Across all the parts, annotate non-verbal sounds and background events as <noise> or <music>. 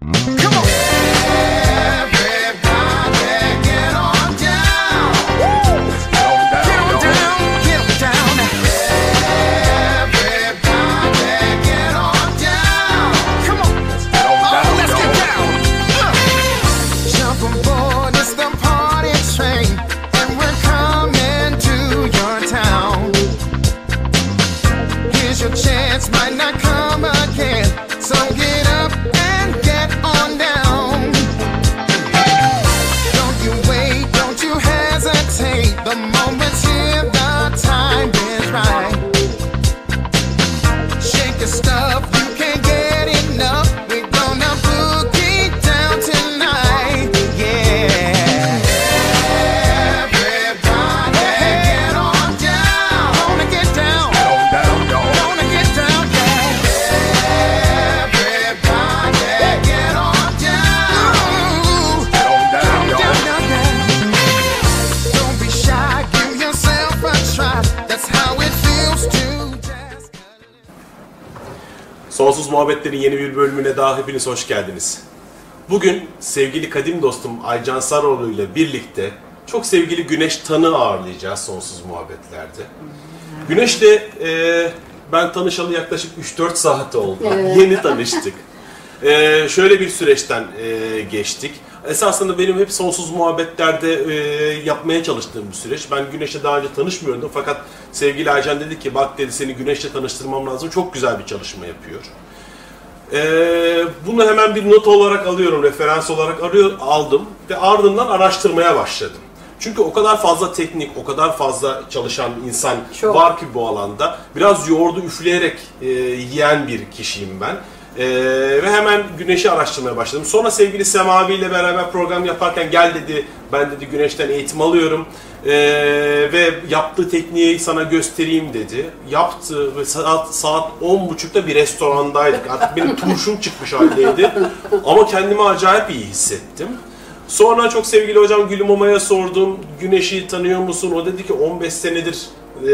Come hepiniz hoş geldiniz. Bugün sevgili kadim dostum Aycan Saroğlu ile birlikte çok sevgili Güneş Tan'ı ağırlayacağız Sonsuz Muhabbetler'de. Güneş'le e, ben tanışalı yaklaşık 3-4 saat oldu. <laughs> Yeni tanıştık. E, şöyle bir süreçten e, geçtik. Esasında benim hep sonsuz muhabbetlerde e, yapmaya çalıştığım bir süreç. Ben Güneş'le daha önce tanışmıyordum fakat sevgili Aycan dedi ki bak dedi seni Güneş'le tanıştırmam lazım. Çok güzel bir çalışma yapıyor. Ee, bunu hemen bir not olarak alıyorum, referans olarak arıyor, aldım ve ardından araştırmaya başladım. Çünkü o kadar fazla teknik, o kadar fazla çalışan insan Çok. var ki bu alanda. Biraz yoğurdu üfleyerek e, yiyen bir kişiyim ben. E, ve hemen Güneş'i araştırmaya başladım. Sonra sevgili Semavi ile beraber program yaparken gel dedi, ben dedi Güneş'ten eğitim alıyorum. E, ve yaptığı tekniği sana göstereyim dedi. Yaptı ve saat saat 10.30'da bir restorandaydık. Artık benim turşum çıkmış haldeydi. Ama kendimi acayip iyi hissettim. Sonra çok sevgili hocam Gülüm Oma'ya sordum. Güneş'i tanıyor musun? O dedi ki 15 senedir e,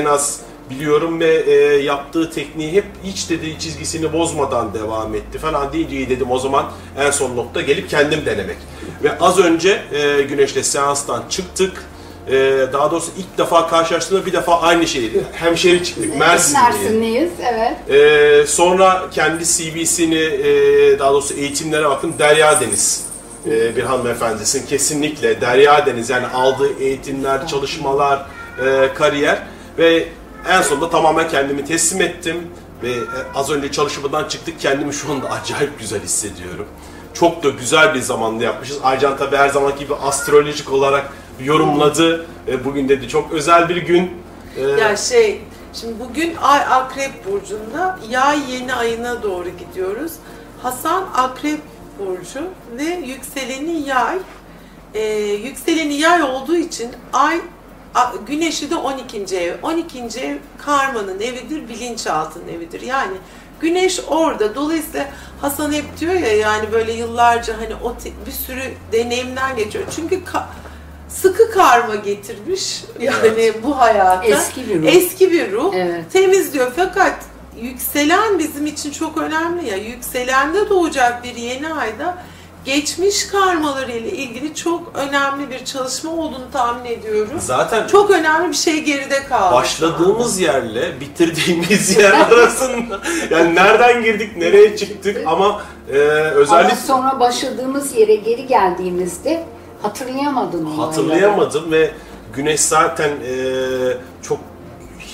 en az biliyorum ve e, yaptığı tekniği hep hiç dedi çizgisini bozmadan devam etti falan deyince iyi dedim o zaman en son nokta gelip kendim denemek. Ve az önce e, Güneş'le seanstan çıktık. E, daha doğrusu ilk defa karşılaştığımda bir defa aynı şeydi. Hemşeri çıktık. Mersinliyiz, evet. Ee, sonra kendi CV'sini, e, daha doğrusu eğitimlere bakın Derya Deniz e, bir hanımefendisin. Kesinlikle Derya Deniz yani aldığı eğitimler, çalışmalar, e, kariyer ve en sonunda tamamen kendimi teslim ettim ve e, az önce çalışmadan çıktık kendimi şu anda acayip güzel hissediyorum. Çok da güzel bir zamanda yapmışız. Aycan tabi her zamanki gibi astrolojik olarak yorumladı. E, bugün dedi çok özel bir gün. E, Ya şey, şimdi bugün Ay Akrep Burcu'nda yay yeni ayına doğru gidiyoruz. Hasan Akrep Burcu ve yükseleni yay. Ee, yükseleni yay olduğu için ay a- güneşi de 12. ev. 12. ev karmanın evidir, bilinçaltının evidir. Yani güneş orada. Dolayısıyla Hasan hep diyor ya yani böyle yıllarca hani o bir sürü deneyimden geçiyor. Çünkü ka- sıkı karma getirmiş yani bu hayata. Eski bir ruh. Eski bir ruh. Evet. Temizliyor fakat yükselen bizim için çok önemli ya. Yükselende doğacak bir yeni ayda geçmiş karmaları ile ilgili çok önemli bir çalışma olduğunu tahmin ediyorum. Zaten Çok önemli bir şey geride kaldı. başladığımız yerle bitirdiğimiz <laughs> yer arasında yani nereden girdik nereye çıktık ama e, özellikle Ama sonra başladığımız yere geri geldiğimizde hatırlayamadın olayları. hatırlayamadım ve Güneş zaten e, çok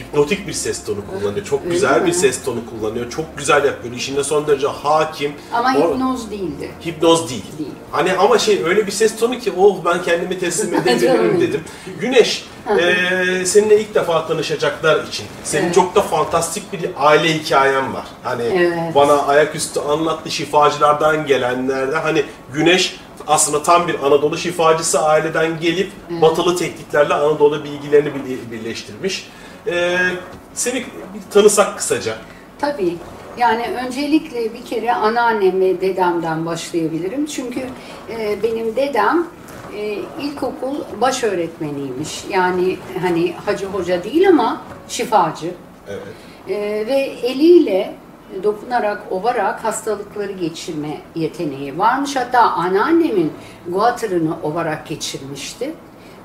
hipnotik bir ses tonu kullanıyor. Çok Öyle güzel mi? bir ses tonu kullanıyor. Çok güzel yapıyor. İşinde son derece hakim. Ama O- hipnoz değildi. Hipnoz değil. Değil. Hani ama şey öyle bir ses tonu ki oh ben kendimi teslim <laughs> edebilirim dedim. Güneş eee, seninle ilk defa tanışacaklar için senin Evet. çok da fantastik bir aile hikayen var. Hani Evet. bana ayaküstü anlattı şifacılardan gelenlerden hani Güneş aslında tam bir Anadolu şifacısı aileden gelip batılı tekniklerle Anadolu bilgilerini bir- birleştirmiş. Eee, seni tanısak kısaca. Tabii. Yani öncelikle bir kere anneannem ve dedemden başlayabilirim. Çünkü e, benim dedem e, ilkokul baş öğretmeniymiş. Yani hani hacı hoca değil ama şifacı. Evet. E, ve eliyle dokunarak, ovarak hastalıkları geçirme yeteneği varmış. Hatta anneannemin guatırını ovarak geçirmişti.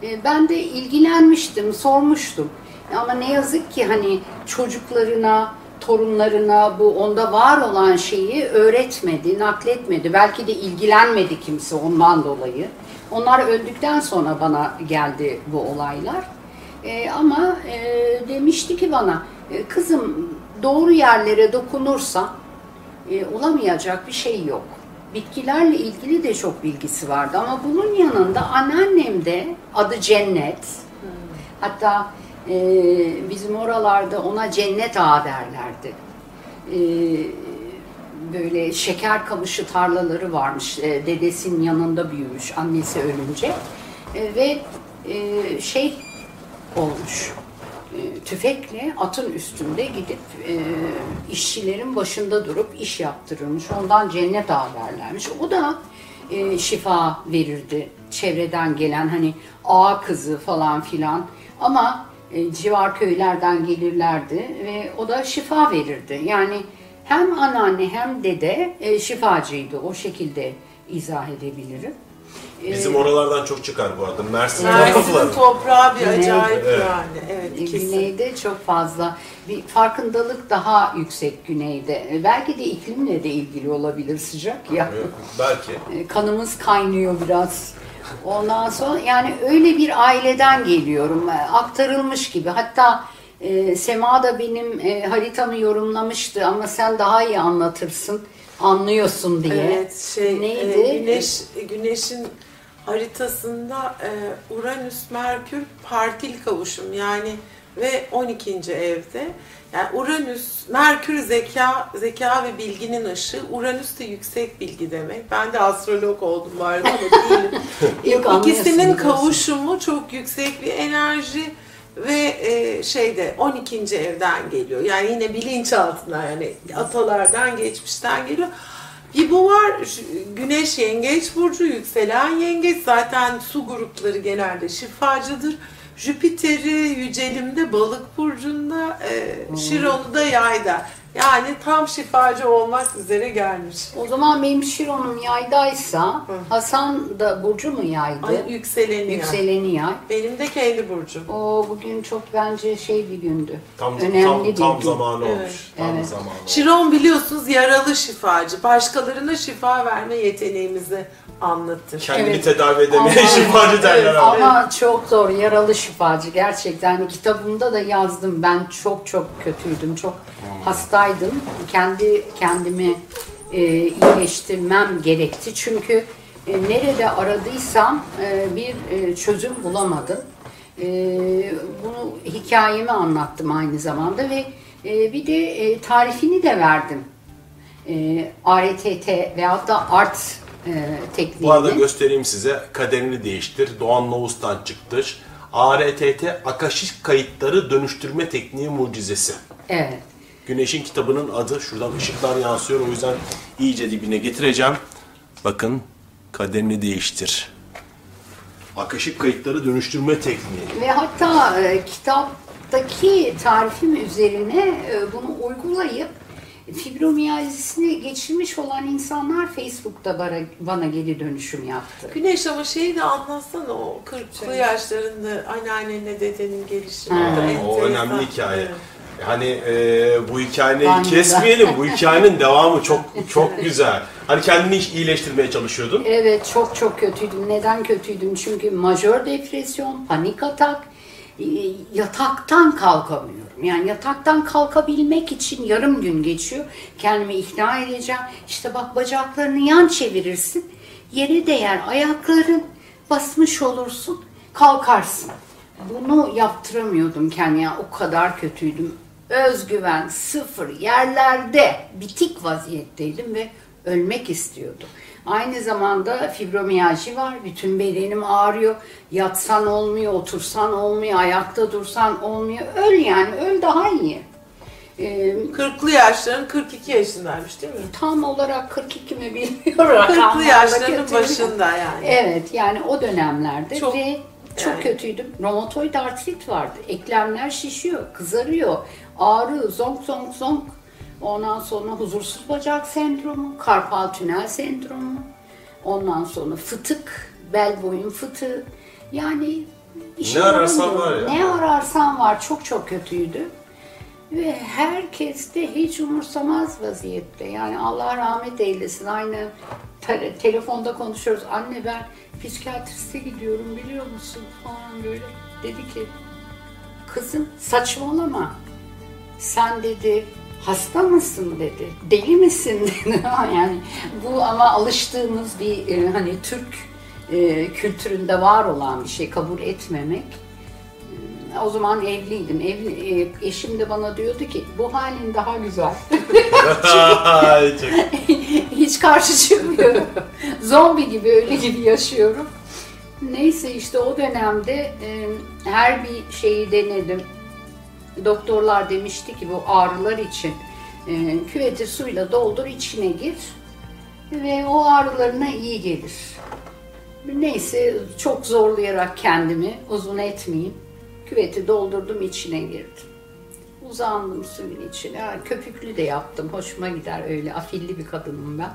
E, Ben de ilgilenmiştim, sormuştum. Ama ne yazık ki hani çocuklarına, torunlarına bu onda var olan şeyi öğretmedi, nakletmedi. Belki de ilgilenmedi kimse ondan dolayı. Onlar öldükten sonra bana geldi bu olaylar. E, ama e, demişti ki bana, e, kızım doğru yerlere dokunursa e, olamayacak bir şey yok. Bitkilerle ilgili de çok bilgisi vardı ama bunun yanında anneannem de adı Cennet. Hatta e, bizim oralarda ona Cennet Ağa derlerdi. E, böyle şeker kamışı tarlaları varmış. E, dedesinin yanında büyümüş annesi ölünce. E, ve e, şey olmuş. E, tüfekle atın üstünde gidip e, işçilerin başında durup iş yaptırırmış. Ondan cennet ağa derlermiş. O da e, şifa verirdi. Çevreden gelen hani ağa kızı falan filan. Ama e, civar köylerden gelirlerdi ve o da şifa verirdi. Yani hem anneanne hem dede e, şifacıydı. O şekilde izah edebilirim. E, Bizim oralardan çok çıkar bu arada. Mersin Mersin'in tarafları. toprağı bir Güney. acayip Evet. yani. Evet, kesin. Güneyde çok fazla bir farkındalık daha yüksek güneyde. E, Belki de iklimle de ilgili olabilir sıcak ya. Belki. E, Kanımız kaynıyor biraz. Ondan sonra yani öyle bir aileden geliyorum. E, Aktarılmış gibi. Hatta e, Sema da benim e, haritamı yorumlamıştı ama sen daha iyi anlatırsın. Anlıyorsun diye. Evet, şey, Neydi? e, güneş, güneşin haritasında e, Uranüs, Merkür partil kavuşum yani ve 12. evde. Yani Uranüs, Merkür zeka, zeka ve bilginin ışığı, Uranüs de yüksek bilgi demek. Ben de astrolog oldum arada ama <laughs> değilim. Yok, İkisinin kavuşumu çok yüksek bir enerji ve e, şeyde 12. evden geliyor. Yani yine bilinçaltına yani atalardan, geçmişten geliyor. Bir bu var, güneş yengeç burcu, yükselen yengeç zaten su grupları genelde şifacıdır. Jüpiter'i yücelimde balık burcunda, e, Şiron'u da yayda. Yani tam şifacı olmak üzere gelmiş. O zaman benim Şiron'um yaydaysa Hasan da Burcu mu yaydı? Ay, yükseleni yay. Yükseleni yay. Benim de kendi burcum. O bugün çok bence şey bir gündü. Tam, Önemli tam, bir tam gün. zamanı Evet. olmuş. Tam Evet. zamanı olmuş. Şiron biliyorsunuz yaralı şifacı. Başkalarına şifa verme yeteneğimizi anlatır. Kendini Evet. tedavi edemeye Ama- şifacı derler Evet, ama. Çok zor, yaralı şifacı gerçekten. Hani kitabımda da yazdım. Ben çok çok kötüydüm, çok hastaydım. Kendi kendimi e, iyileştirmem gerekti. Çünkü e, nerede aradıysam e, bir e, çözüm bulamadım. E, bunu hikayemi anlattım aynı zamanda ve e, bir de e, tarifini de verdim. E, ARTT veyahut da art e, tekniğini. Bu arada göstereyim size. Kaderini değiştir. Doğan Novus'tan çıktı. ARTT Akaşik Kayıtları Dönüştürme Tekniği Mucizesi. Evet. Güneş'in kitabının adı. Şuradan ışıklar yansıyor. O yüzden iyice dibine getireceğim. Bakın kaderini değiştir. Akaşik Kayıtları Dönüştürme Tekniği. Ve hatta e, kitaptaki tarifim üzerine e, bunu uygulayıp fibromiyalzisini geçirmiş olan insanlar Facebook'ta bana, bana geri dönüşüm yaptı. Güneş ama şeyi de anlatsana o 40'lı yaşlarında anneannenle dedenin gelişimi. Ha. da O enteresan. önemli hikaye. Evet. Hani e, bu hikayeyi Ben kesmeyelim. Bu hikayenin <laughs> devamı çok çok güzel. Hani kendini iyileştirmeye çalışıyordun. Evet çok çok kötüydüm. Neden kötüydüm? Çünkü majör depresyon, panik atak, e, yataktan kalkamıyorum. Yani yataktan kalkabilmek için yarım gün geçiyor. Kendimi ikna edeceğim. İşte bak bacaklarını yan çevirirsin. Yere değer ayakların basmış olursun. Kalkarsın. Bunu yaptıramıyordum kendime. O kadar kötüydüm. Özgüven sıfır yerlerde bitik vaziyetteydim ve ölmek istiyordum. Aynı zamanda fibromiyalji var. Bütün bedenim ağrıyor. Yatsan olmuyor, otursan olmuyor, ayakta dursan olmuyor. Öl yani, öl daha iyi. Ee, 40'lı yaşların 42 yaşındaymış değil mi? tam olarak 42 mi bilmiyorum. 40'lı rakamlarla yaşların başında yani. Evet yani o dönemlerde Çok- ve çok yani- kötüydüm. Romatoid artrit vardı. Eklemler şişiyor, kızarıyor. Ağrı, zonk zonk zonk. Ondan sonra huzursuz bacak sendromu, karpal tünel sendromu. Ondan sonra fıtık, bel boyun fıtığı. Yani Ne ararsan var ya. Ne ararsan var. Çok çok kötüydü. Ve herkes de hiç umursamaz vaziyette. Yani Allah rahmet eylesin. Aynı te- telefonda konuşuyoruz. Anne ben psikiyatriste gidiyorum biliyor musun falan böyle. Dedi ki kızım saçmalama. Sen dedi hasta mısın dedi. Deli misin <laughs> dedi. yani bu ama alıştığımız bir e, hani Türk e, kültüründe var olan bir şey kabul etmemek. E, O zaman evliydim. Evli, eşim de bana diyordu ki bu halin daha güzel. <laughs> <laughs> Hiç karşı çıkmıyorum. Zombi gibi öyle gibi yaşıyorum. Neyse işte o dönemde e, her bir şeyi denedim. Doktorlar demişti ki bu ağrılar için e, küveti suyla doldur içine gir ve o ağrılarına iyi gelir. Neyse çok zorlayarak kendimi uzun etmeyeyim. Küveti doldurdum içine girdim. Uzandım suyun içine. Ha, Köpüklü de yaptım. Hoşuma gider öyle. Afilli bir kadınım ben.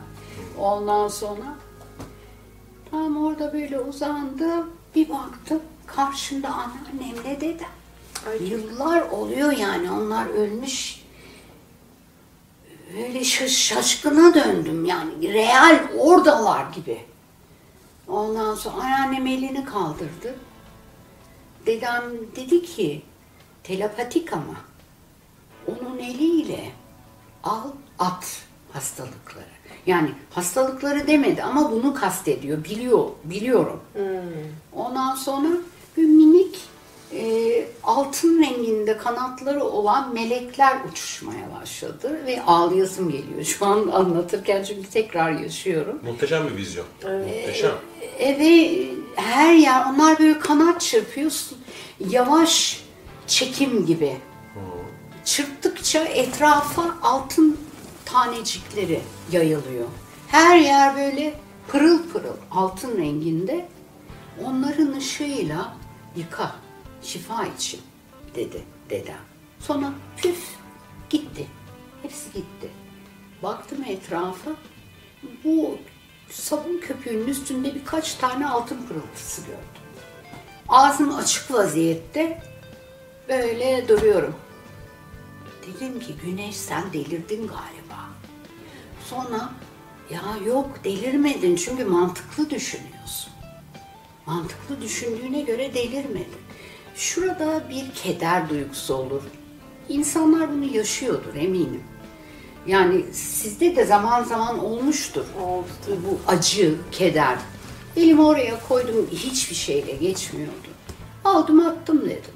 Ondan sonra tam orada böyle uzandım. Bir baktım karşımda anneannemle dedem. Yıllar oluyor yani onlar ölmüş. Böyle şaş- şaşkına döndüm yani. Real oradalar gibi. Ondan sonra anneannem elini kaldırdı. Dedem dedi ki telepatik ama onun eliyle al at hastalıkları. Yani hastalıkları demedi ama bunu kastediyor. Biliyor, biliyorum. Ondan sonra bir minik e, altın renginde kanatları olan melekler uçuşmaya başladı ve ağlayasım geliyor şu an anlatırken çünkü tekrar yaşıyorum. Muhteşem bir vizyon. Muhteşem. E, ve her yer onlar böyle kanat çırpıyorsun. Yavaş çekim gibi. Çırptıkça etrafa altın tanecikleri yayılıyor. Her yer böyle pırıl pırıl altın renginde. Onların ışığıyla yıka, şifa için dedi dedem. Sonra püf gitti. Hepsi gitti. Baktım etrafa. Bu sabun köpüğünün üstünde birkaç tane altın pırıltısı gördüm. Ağzım açık vaziyette böyle duruyorum. Dedim ki Güneş sen delirdin galiba. Sonra ya yok delirmedin çünkü mantıklı düşünüyorsun. Mantıklı düşündüğüne göre delirmedin. Şurada bir keder duygusu olur. İnsanlar bunu yaşıyordur eminim. Yani sizde de zaman zaman olmuştur. Oldu. Bu acı, keder. Elimi oraya koydum hiçbir şeyle geçmiyordu. Aldım attım dedim.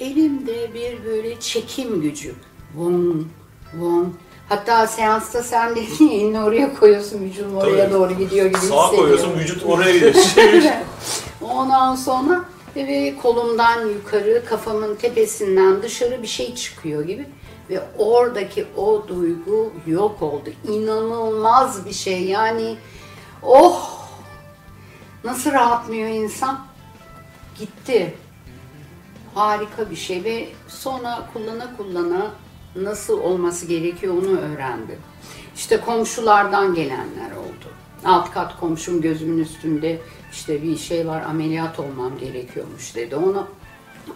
Elimde bir böyle çekim gücü. Von, von. Hatta seansta sen dedin ya <laughs> elini oraya koyuyorsun vücudun oraya Tabii. doğru gidiyor gibi Sağa hissediyorum. koyuyorsun vücut oraya gidiyor. <laughs> Ondan sonra ve kolumdan yukarı kafamın tepesinden dışarı bir şey çıkıyor gibi ve oradaki o duygu yok oldu. İnanılmaz bir şey yani oh nasıl rahatlıyor insan gitti. Harika bir şey ve sonra kullana kullana nasıl olması gerekiyor onu öğrendim. İşte komşulardan gelenler oldu. Alt kat komşum gözümün üstünde işte bir şey var ameliyat olmam gerekiyormuş dedi. Ona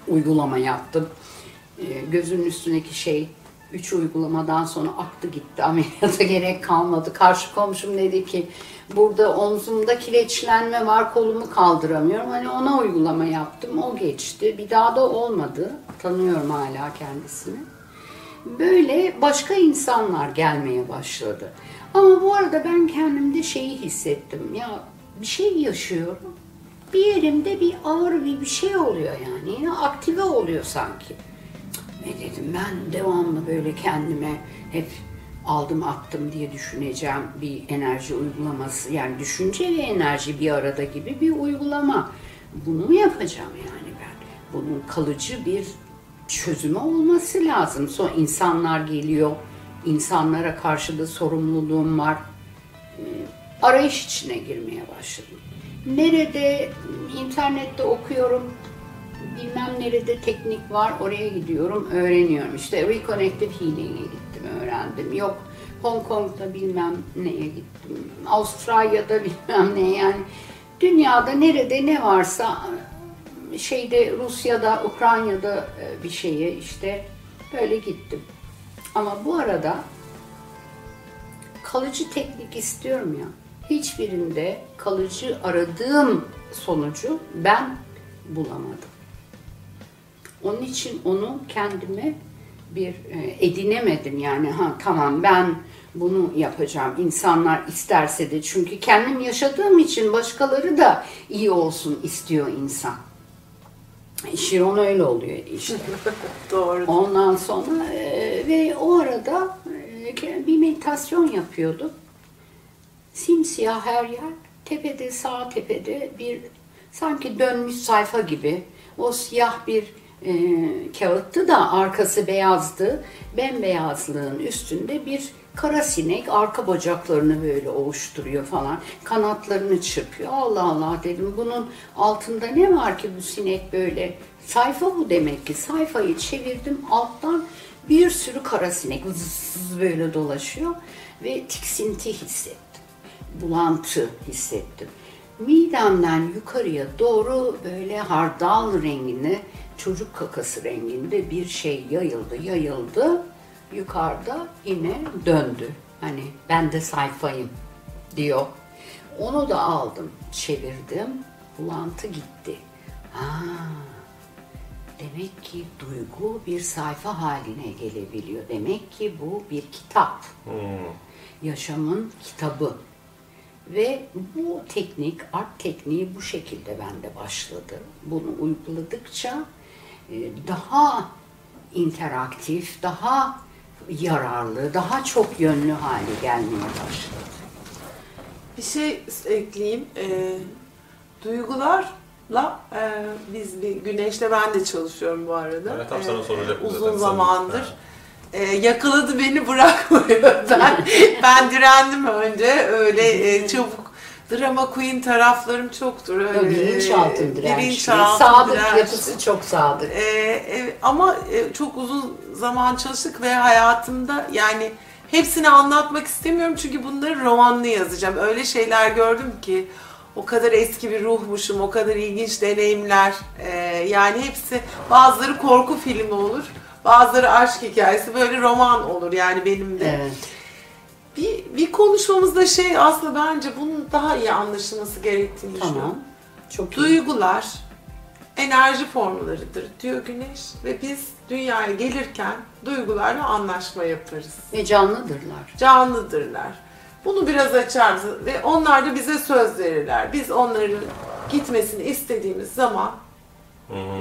uygulama yaptım. Ee, gözünün üstündeki şey üç uygulamadan sonra aktı gitti. Ameliyata <laughs> gerek kalmadı. Karşı komşum dedi ki burada omzumda kireçlenme var kolumu kaldıramıyorum. Hani ona uygulama yaptım. O geçti. Bir daha da olmadı. Tanıyorum hala kendisini. Böyle başka insanlar gelmeye başladı. Ama bu arada ben kendimde şeyi hissettim. Ya bir şey yaşıyorum. Bir yerimde bir ağır bir, bir şey oluyor yani. Ya aktive oluyor sanki. Ne dedim ben devamlı böyle kendime hep aldım attım diye düşüneceğim bir enerji uygulaması. Yani düşünce ve enerji bir arada gibi bir uygulama. Bunu mu yapacağım yani ben? Bunun kalıcı bir çözümü olması lazım. Sonra insanlar geliyor. insanlara karşı da sorumluluğum var. Ee, Arayış içine girmeye başladım. Nerede internette okuyorum, bilmem nerede teknik var oraya gidiyorum öğreniyorum. İşte Reconnective Healing'e gittim öğrendim. Yok Hong Kong'da bilmem neye gittim. Avustralya'da <laughs> bilmem ne yani. Dünyada nerede ne varsa şeyde Rusya'da, Ukrayna'da e, bir şeye işte böyle gittim. Ama bu arada kalıcı teknik istiyorum ya. Hiçbirinde kalıcı aradığım sonucu ben bulamadım. Onun için onu kendime bir e, edinemedim yani ha tamam ben bunu yapacağım insanlar isterse de çünkü kendim yaşadığım için başkaları da iyi olsun istiyor insan. Şiron öyle oluyor işte. <laughs> Doğru. Ondan sonra e, ve o arada e, bir meditasyon yapıyordum. Simsiyah her yer. Tepede sağ tepede bir sanki dönmüş sayfa gibi. O siyah bir e, kağıttı da arkası beyazdı. Bembeyazlığın üstünde bir kara sinek arka bacaklarını böyle ovuşturuyor falan. Kanatlarını çırpıyor. Allah Allah dedim bunun altında ne var ki bu sinek böyle? Sayfa bu demek ki. Sayfayı çevirdim alttan bir sürü kara sinek vız böyle dolaşıyor ve tiksinti hissettim. Bulantı hissettim. Midemden yukarıya doğru böyle hardal renginde, çocuk kakası renginde bir şey yayıldı, yayıldı. Yukarıda yine döndü. Hani ben de sayfayım diyor. Onu da aldım, çevirdim. Bulantı gitti. Ha, demek ki duygu bir sayfa haline gelebiliyor. Demek ki bu bir kitap. Yaşamın kitabı. Ve bu teknik, art tekniği bu şekilde bende başladı. Bunu uyguladıkça e, daha interaktif, daha yararlı, daha çok yönlü hale gelmeye başladı. Bir şey ekleyeyim. Ee, duygularla e, biz bir Güneş'le ben de çalışıyorum bu arada. Evet, tam sana soracaktım uzun zaten. zamandır. Ee, yakaladı beni bırakmıyor. <laughs> Ben, ben direndim önce öyle e, çabuk. Drama queen taraflarım çoktur. Öyle, Bilinçaltı e, dirençli. bilinçaltı Sadık dirençli. yapısı çok sadık. Ee, evet, ama e, çok uzun zaman çalıştık ve hayatımda yani hepsini anlatmak istemiyorum çünkü bunları romanlı yazacağım. Öyle şeyler gördüm ki o kadar eski bir ruhmuşum, o kadar ilginç deneyimler. Ee, yani hepsi bazıları korku filmi olur, bazıları aşk hikayesi böyle roman olur yani benim de. Evet. Bir, bir konuşmamızda şey aslında bence bunun daha iyi anlaşılması gerektiğini Tamam. düşünüyorum. Çok iyi. Duygular enerji formlarıdır diyor Güneş ve biz dünyaya gelirken duygularla anlaşma yaparız. Ve canlıdırlar. Canlıdırlar. Bunu biraz açar mısın? Ve onlar da bize söz verirler. Biz onların gitmesini istediğimiz zaman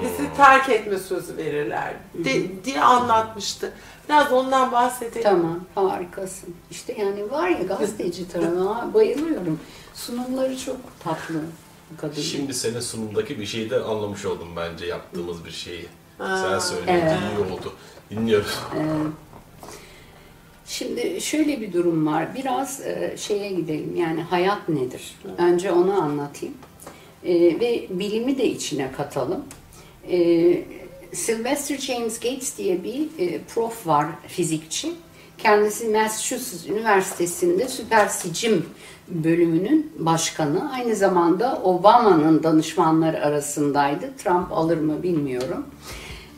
bizi terk etme sözü verirler de- diye anlatmıştı. Biraz ondan bahsedelim. Tamam, harikasın. İşte yani var ya gazeteci tarafına bayılıyorum. Sunumları çok tatlı kadın. Şimdi senin sunumdaki bir şeyi de anlamış oldum bence yaptığımız bir şeyi. Sen Aa, söyleyince evet. iyi oldu. Dinliyoruz. Şimdi şöyle bir durum var. Biraz e, şeye gidelim. Yani hayat nedir? Önce onu anlatayım. E, ve bilimi de içine katalım. Sylvester James Gates diye bir e, prof var, fizikçi. Kendisi Massachusetts Üniversitesi'nde süper sicim bölümünün başkanı. Aynı zamanda Obama'nın danışmanları arasındaydı. Trump alır mı bilmiyorum.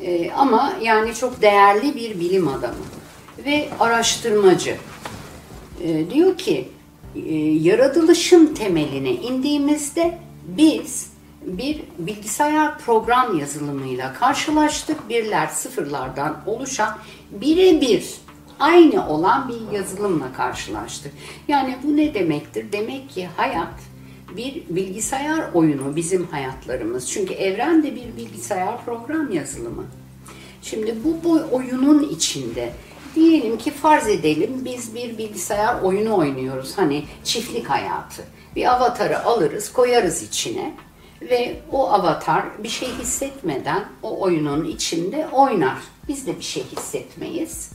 E, ama yani çok değerli bir bilim adamı ve araştırmacı. E, diyor ki e, yaratılışın temeline indiğimizde biz bir bilgisayar program yazılımıyla karşılaştık. Birler sıfırlardan oluşan birebir aynı olan bir yazılımla karşılaştık. Yani bu ne demektir? Demek ki hayat bir bilgisayar oyunu bizim hayatlarımız. Çünkü evren de bir bilgisayar program yazılımı. Şimdi bu, bu oyunun içinde diyelim ki farz edelim biz bir bilgisayar oyunu oynuyoruz. Hani çiftlik hayatı. Bir avatarı alırız koyarız içine ve o avatar bir şey hissetmeden o oyunun içinde oynar. Biz de bir şey hissetmeyiz.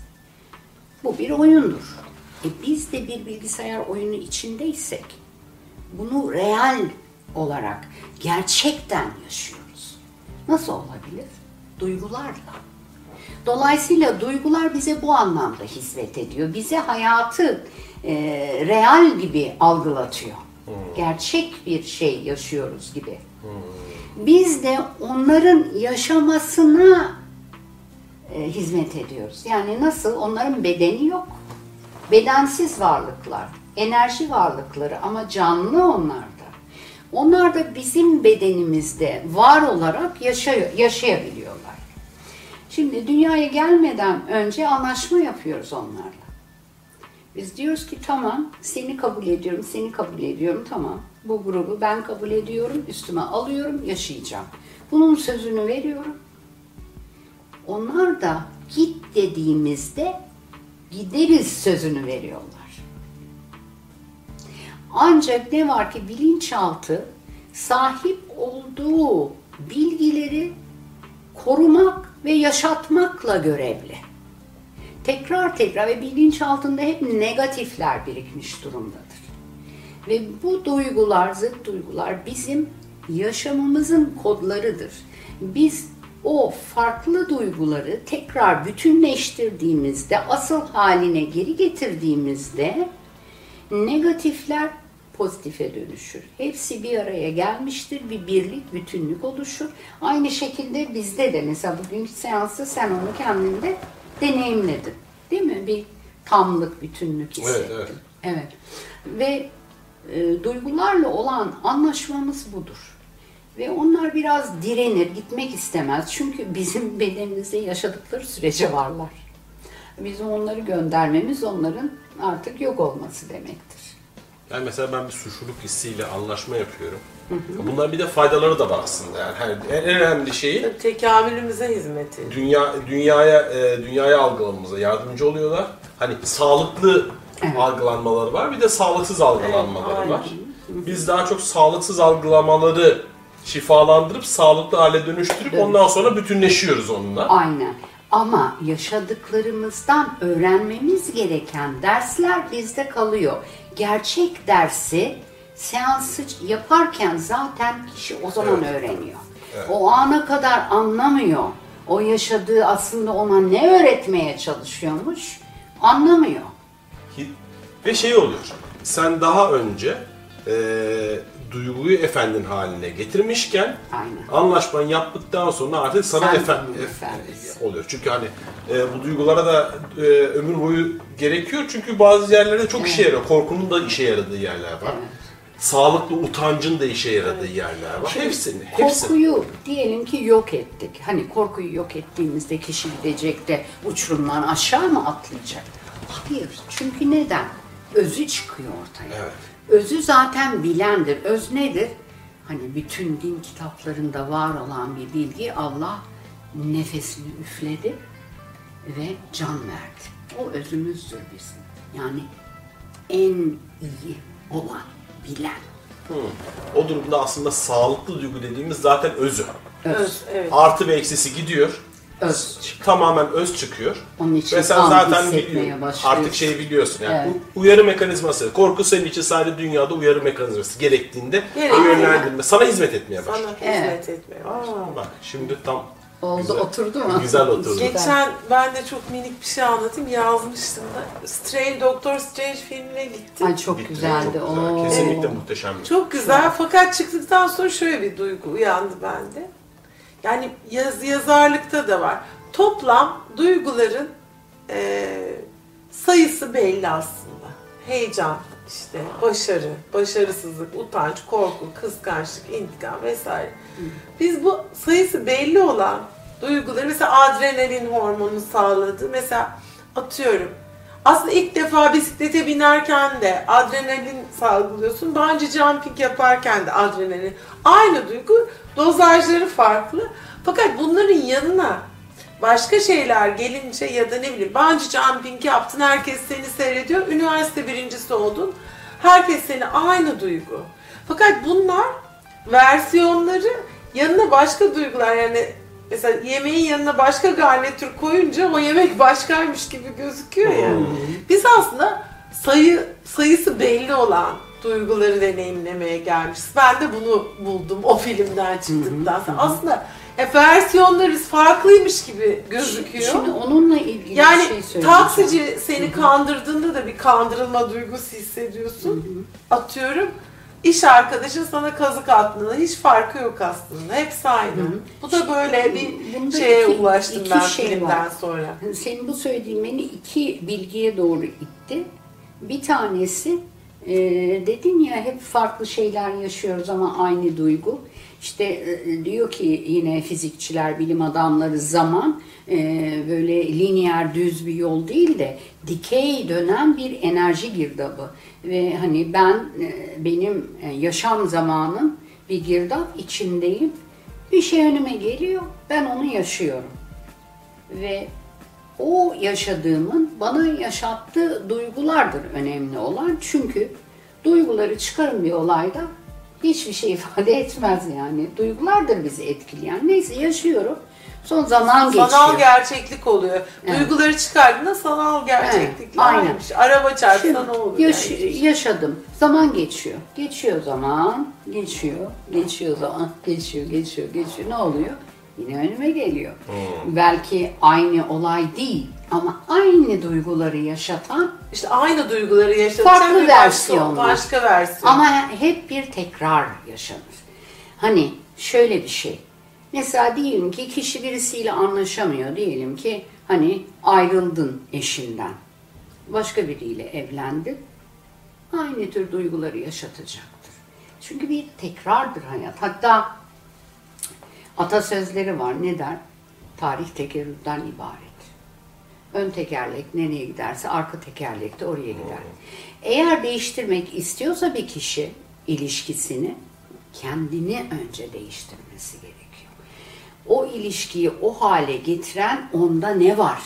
Bu bir oyundur. E biz de bir bilgisayar oyunu içindeysek bunu real olarak gerçekten yaşıyoruz. Nasıl olabilir? Duygularla. Dolayısıyla duygular bize bu anlamda hizmet ediyor. Bize hayatı e, real gibi algılatıyor. Gerçek bir şey yaşıyoruz gibi. Biz de onların yaşamasına e, hizmet ediyoruz. Yani nasıl? Onların bedeni yok. Bedensiz varlıklar, enerji varlıkları ama canlı onlar da. Onlar da bizim bedenimizde var olarak yaşıyor, yaşayabiliyorlar. Şimdi dünyaya gelmeden önce anlaşma yapıyoruz onlarla. Biz diyoruz ki tamam seni kabul ediyorum, seni kabul ediyorum tamam. Bu grubu ben kabul ediyorum, üstüme alıyorum, yaşayacağım. Bunun sözünü veriyorum. Onlar da git dediğimizde gideriz sözünü veriyorlar. Ancak ne var ki bilinçaltı sahip olduğu bilgileri korumak ve yaşatmakla görevli. Tekrar tekrar ve bilinçaltında hep negatifler birikmiş durumdadır. Ve bu duygular, zıt duygular bizim yaşamımızın kodlarıdır. Biz o farklı duyguları tekrar bütünleştirdiğimizde, asıl haline geri getirdiğimizde negatifler pozitife dönüşür. Hepsi bir araya gelmiştir, bir birlik, bütünlük oluşur. Aynı şekilde bizde de mesela bugünkü seansta sen onu kendinde deneyimledin. Değil mi? Bir tamlık, bütünlük hissettin. evet. Evet. Ve e, duygularla olan anlaşmamız budur. Ve onlar biraz direnir, gitmek istemez. Çünkü bizim <laughs> bedenimizde yaşadıkları sürece varlar. Bizim onları göndermemiz onların artık yok olması demektir. Yani mesela ben bir suçluluk hissiyle anlaşma yapıyorum. Bunların bir de faydaları da var aslında yani. Hani en, önemli şeyi Tekamülümüze hizmet ediyor. dünya dünyaya e, dünyaya algılamamıza yardımcı oluyorlar. Hani sağlıklı Evet. algılanmaları var, bir de sağlıksız algılanmaları Evet, var. Biz daha çok sağlıksız algılamaları şifalandırıp sağlıklı hale dönüştürüp Dönüş- ondan sonra bütünleşiyoruz onunla. Aynen. Ama yaşadıklarımızdan öğrenmemiz gereken dersler bizde kalıyor. Gerçek dersi seansı yaparken zaten kişi o zaman Evet. öğreniyor. O ana kadar anlamıyor. O yaşadığı aslında ona ne öğretmeye çalışıyormuş anlamıyor. Ve şey oluyor. Sen daha önce e, duyguyu efendin haline getirmişken Aynen. anlaşmayı yaptıktan sonra artık sana Sen efen, bunun ef- efendisi. oluyor. Çünkü hani e, bu duygulara da e, ömür boyu gerekiyor. Çünkü bazı yerlerde çok işe yarıyor. Korkunun da işe yaradığı yerler var. Sağlıklı utancın da işe yaradığı yerler var. Hepsini, hepsini. Korkuyu diyelim ki yok ettik. Hani korkuyu yok ettiğimizde kişi gidecek de uçurumdan aşağı mı atlayacak? Hayır. Çünkü neden? Özü çıkıyor ortaya. Evet. Özü zaten bilendir. Öz nedir? Hani bütün din kitaplarında var olan bir bilgi Allah nefesini üfledi ve can verdi. O özümüzdür bizim. Yani en iyi olan, bilen. O durumda aslında sağlıklı duygu dediğimiz zaten özü. Öz, evet. Artı ve eksisi gidiyor. Öz. Tamamen öz çıkıyor. Onun için Ve sen zaten. Artık şeyi biliyorsun. Yani Evet. uyarı mekanizması. Korku senin için sadece dünyada uyarı mekanizması gerektiğinde o yönlendirme. Sana hizmet etmeye başlıyor. Sana hizmet Evet. etmiyor. Aa. Bak şimdi tam Oldu, güzel, oturdu mu? Güzel oturdu. Geçen ben de çok minik bir şey anlatayım. Yazmıştım da. Strange, Doctor Strange filmine gittim. Ay çok Bitti, güzeldi. çok güzel. Oo. Kesinlikle muhteşem bir Çok güzel fakat çıktıktan sonra şöyle bir duygu uyandı bende. Yani yaz, yazarlıkta da var. Toplam duyguların eee, sayısı belli aslında. Heyecan, işte başarı, başarısızlık, utanç, korku, kıskançlık, intikam vesaire. Biz bu sayısı belli olan duyguları mesela adrenalin hormonu sağladı. Mesela atıyorum aslında ilk defa bisiklete binerken de adrenalin salgılıyorsun. Bungee jumping yaparken de adrenalin. Aynı duygu, dozajları farklı. Fakat bunların yanına başka şeyler gelince ya da ne bileyim bungee jumping yaptın, herkes seni seyrediyor. Üniversite birincisi oldun. Herkes seni aynı duygu. Fakat bunlar versiyonları yanına başka duygular yani mesela yemeğin yanına başka garnitür koyunca o yemek başkaymış gibi gözüküyor ya. Biz aslında sayı sayısı belli olan duyguları deneyimlemeye gelmişiz. Ben de bunu buldum o filmden çıktıktan sonra. Aslında E, versiyonlarız farklıymış gibi gözüküyor. Şimdi onunla ilgili yani bir şey söyleyeceğim. taksici seni kandırdığında da bir kandırılma duygusu hissediyorsun. Atıyorum. İş arkadaşın sana kazık attığında hiç farkı yok aslında. Hepsi aynı. Bu da böyle bir Bunda şeye iki- ulaştım iki ben şey filmden var. sonra. Senin bu söylediğin beni iki bilgiye doğru itti. Bir tanesi e, dedin ya hep farklı şeyler yaşıyoruz ama aynı duygu. İşte e, diyor ki yine fizikçiler, bilim adamları zaman e, böyle lineer düz bir yol değil de dikey dönen bir enerji girdabı. Ve hani ben e, benim e, yaşam zamanım bir girdap içindeyim. Bir şey önüme geliyor, ben onu yaşıyorum ve o yaşadığımın bana yaşattığı duygulardır önemli olan. Çünkü duyguları çıkarın bir olayda hiçbir şey <laughs> ifade etmez yani. Duygulardır bizi etkileyen. Neyse yaşıyorum. Son zaman geçiyor. Sanal gerçeklik oluyor. Evet. Duyguları çıkardığında sanal gerçeklik Evet, aynen. varmış. Araba çarpsa Şimdi ne olur? yaş- yani? yaşadım. Zaman geçiyor. Geçiyor zaman. Geçiyor. Geçiyor zaman. Geçiyor, geçiyor, geçiyor. Ne oluyor? Yine önüme geliyor. Belki aynı olay değil ama aynı duyguları yaşatan İşte aynı duyguları yaşatacak Farklı bir başka, versiyonlar. başka versiyon. Ama hep bir tekrar yaşanır. Hani şöyle bir şey. Mesela diyelim ki kişi birisiyle anlaşamıyor. Diyelim ki hani ayrıldın eşinden. Başka biriyle evlendin. Aynı tür duyguları yaşatacaktır. Çünkü bir tekrardır hayat. Hatta atasözleri var. Ne der? Tarih tekerrürden ibaret. Ön tekerlek nereye giderse arka tekerlek de oraya gider. Eğer değiştirmek istiyorsa bir kişi ilişkisini kendini önce değiştirmesi gerekiyor. O ilişkiyi o hale getiren onda ne var?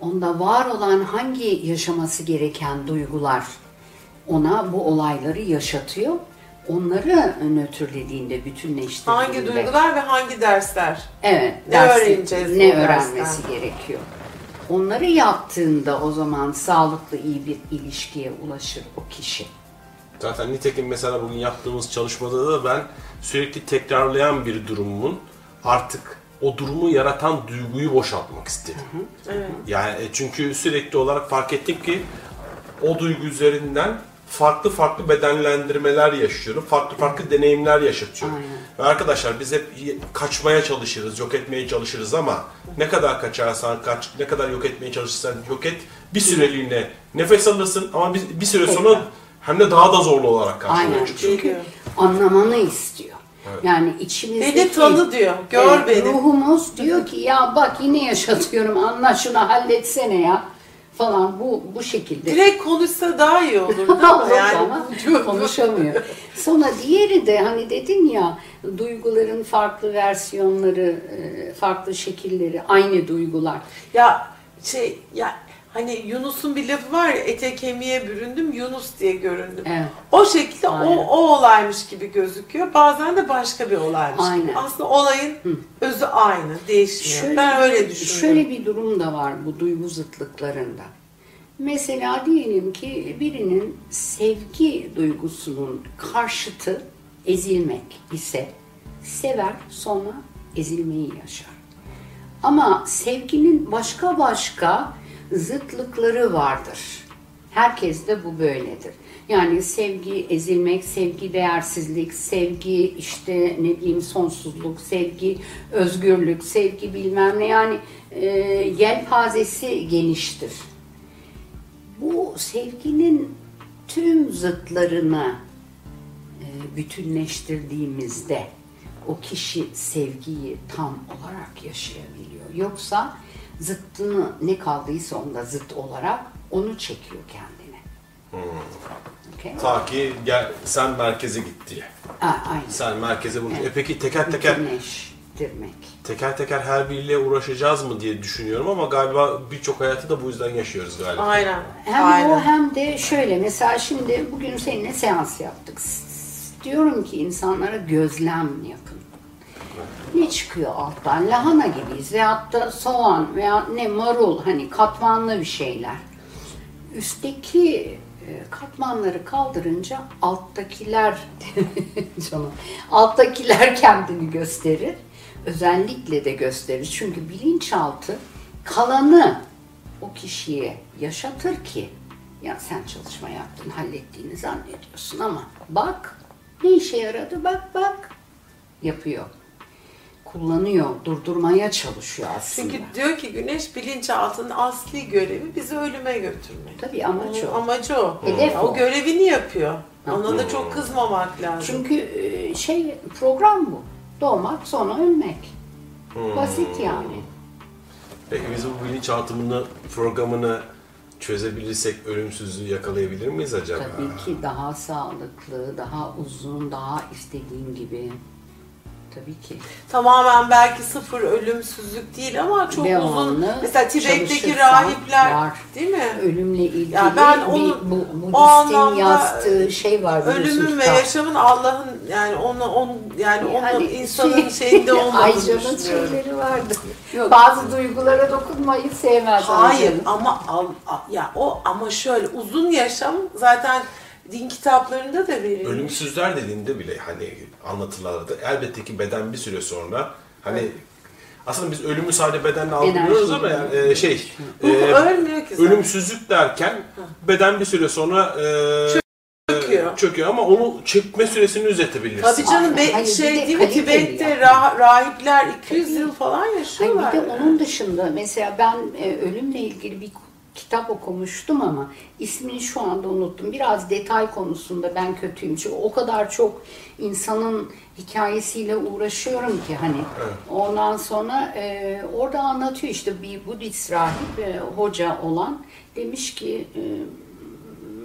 Onda var olan hangi yaşaması gereken duygular ona bu olayları yaşatıyor? Onları nötrlediğinde, bütünleştirdiğinde hangi duygular ve hangi dersler? Evet. Ne dersi- öğreneceğiz Ne öğrenmesi dersten? gerekiyor. Onları yaptığında o zaman sağlıklı iyi bir ilişkiye ulaşır o kişi. Zaten nitekim mesela bugün yaptığımız çalışmada da ben sürekli tekrarlayan bir durumun artık o durumu yaratan duyguyu boşaltmak istedim. Evet. Yani e, çünkü sürekli olarak fark ettim ki o duygu üzerinden farklı farklı bedenlendirmeler yaşıyorum. Farklı farklı deneyimler yaşatıyorum. Ve arkadaşlar biz hep kaçmaya çalışırız, yok etmeye çalışırız ama ne kadar kaçarsan kaç, ne kadar yok etmeye çalışırsan yok et. Bir süreliğine nefes alırsın ama bir, bir süre sonra. Hem de daha da zorlu olarak karşına Aynen. çıkıyorsun. Çünkü anlamanı istiyor. Yani içimizdeki... Beni tanı diyor. Gör Evet, beni. Ruhumuz diyor ki ya bak yine yaşatıyorum anla şunu halletsene ya falan bu bu şekilde. Direkt konuşsa daha iyi olurdu <laughs> ama yani. Ama konuşamıyor. Sonra diğeri de hani dedin ya duyguların farklı versiyonları, e, farklı şekilleri, aynı duygular. Ya şey ya hani Yunus'un bir lafı var ya ete kemiğe büründüm Yunus diye göründüm. Evet. O şekilde Aynen. o, o olaymış gibi gözüküyor. Bazen de başka bir olaymış Aynen. gibi. Aslında olayın özü aynı, değişmiyor. Şöyle, ben öyle düşünüyorum. Şöyle bir durum da var bu duygu zıtlıklarında. Mesela diyelim ki birinin sevgi duygusunun karşıtı ezilmek ise sever sonra ezilmeyi yaşar. Ama sevginin başka başka zıtlıkları vardır. Herkes de bu böyledir. Yani sevgi ezilmek, sevgi değersizlik, sevgi işte ne diyeyim sonsuzluk, sevgi özgürlük, sevgi bilmem ne yani e, yelpazesi geniştir. Bu sevginin tüm zıtlarını e, bütünleştirdiğimizde o kişi sevgiyi tam olarak yaşayabiliyor. Yoksa zıttını ne kaldıysa onda zıt olarak onu çekiyor kendine. Okay? Ta ki gel, sen merkeze git diye. Ha, aynen. Sen merkeze vur. Evet. E peki teker teker Bütünleştirmek. teker teker her biriyle uğraşacağız mı diye düşünüyorum ama galiba birçok hayatı da bu yüzden yaşıyoruz galiba. Aynen. Hem Aynen. o hem de şöyle mesela şimdi bugün seninle seans yaptık. S- Diyorum ki insanlara gözlem yapın. Ne çıkıyor alttan? Lahana gibiyiz veyahut da soğan veya ne marul hani katmanlı bir şeyler. Üstteki E, katmanları kaldırınca alttakiler <laughs> canım alttakiler kendini gösterir. Özellikle de gösterir. Çünkü bilinçaltı kalanı o kişiye yaşatır ki ya sen çalışma yaptın, hallettiğini zannediyorsun ama bak ne işe yaradı bak bak yapıyor. Kullanıyor, durdurmaya çalışıyor aslında. Çünkü diyor ki güneş bilinçaltının asli görevi bizi ölüme götürmek. Tabii amaç Onun o. Amacı o. Hedef o o. görevini yapıyor. Ona da çok kızmamak lazım. Çünkü e, şey program bu. Doğmak sonra ölmek. Basit yani. Peki biz bu bilinçaltımını programını çözebilirsek ölümsüzlüğü yakalayabilir miyiz acaba? Tabii ki daha sağlıklı, daha uzun, daha istediğin gibi. Tabii ki. Tamamen belki sıfır ölümsüzlük değil ama çok uzun. Devamlı Mesela Tibet'teki rahipler var. değil mi? Ölümle ilgili Ya ben bir onu- bu, o Budist'in yazdığı şey var. Ölümün ve yaşamın Allah'ın yani onu on yani onun Yani <laughs> insanın şey- şeyinde olmadığını düşünüyorum. şeyleri vardı. Bazı duygulara dokunmayı sevmez Hayır Aycan'ın. ama ya o ama şöyle uzun yaşam zaten din kitaplarında da verilmiş. Ölümsüzler dediğinde bile hani anlatılarda elbette ki beden bir süre sonra hani aslında biz ölümü sadece bedenle algılıyoruz ama yani e, şey e, ölmüyor ki zaten. ölümsüzlük derken beden bir süre sonra e, Çöküyor. çöküyor ama onu çekme süresini üzetebilirsin. Tabii canım be, Hayır, bir şey de değil mi Tibet'te rah- rahipler 200 yıl falan Hayır, yaşıyorlar. bir de onun dışında mesela ben e, ölümle ilgili bir kitap okumuştum ama ismini şu anda unuttum. Biraz detay konusunda ben kötüyüm. Çünkü o kadar çok insanın hikayesiyle uğraşıyorum ki hani. Ondan sonra e, orada anlatıyor işte bir Budist rahip e, hoca olan demiş ki e,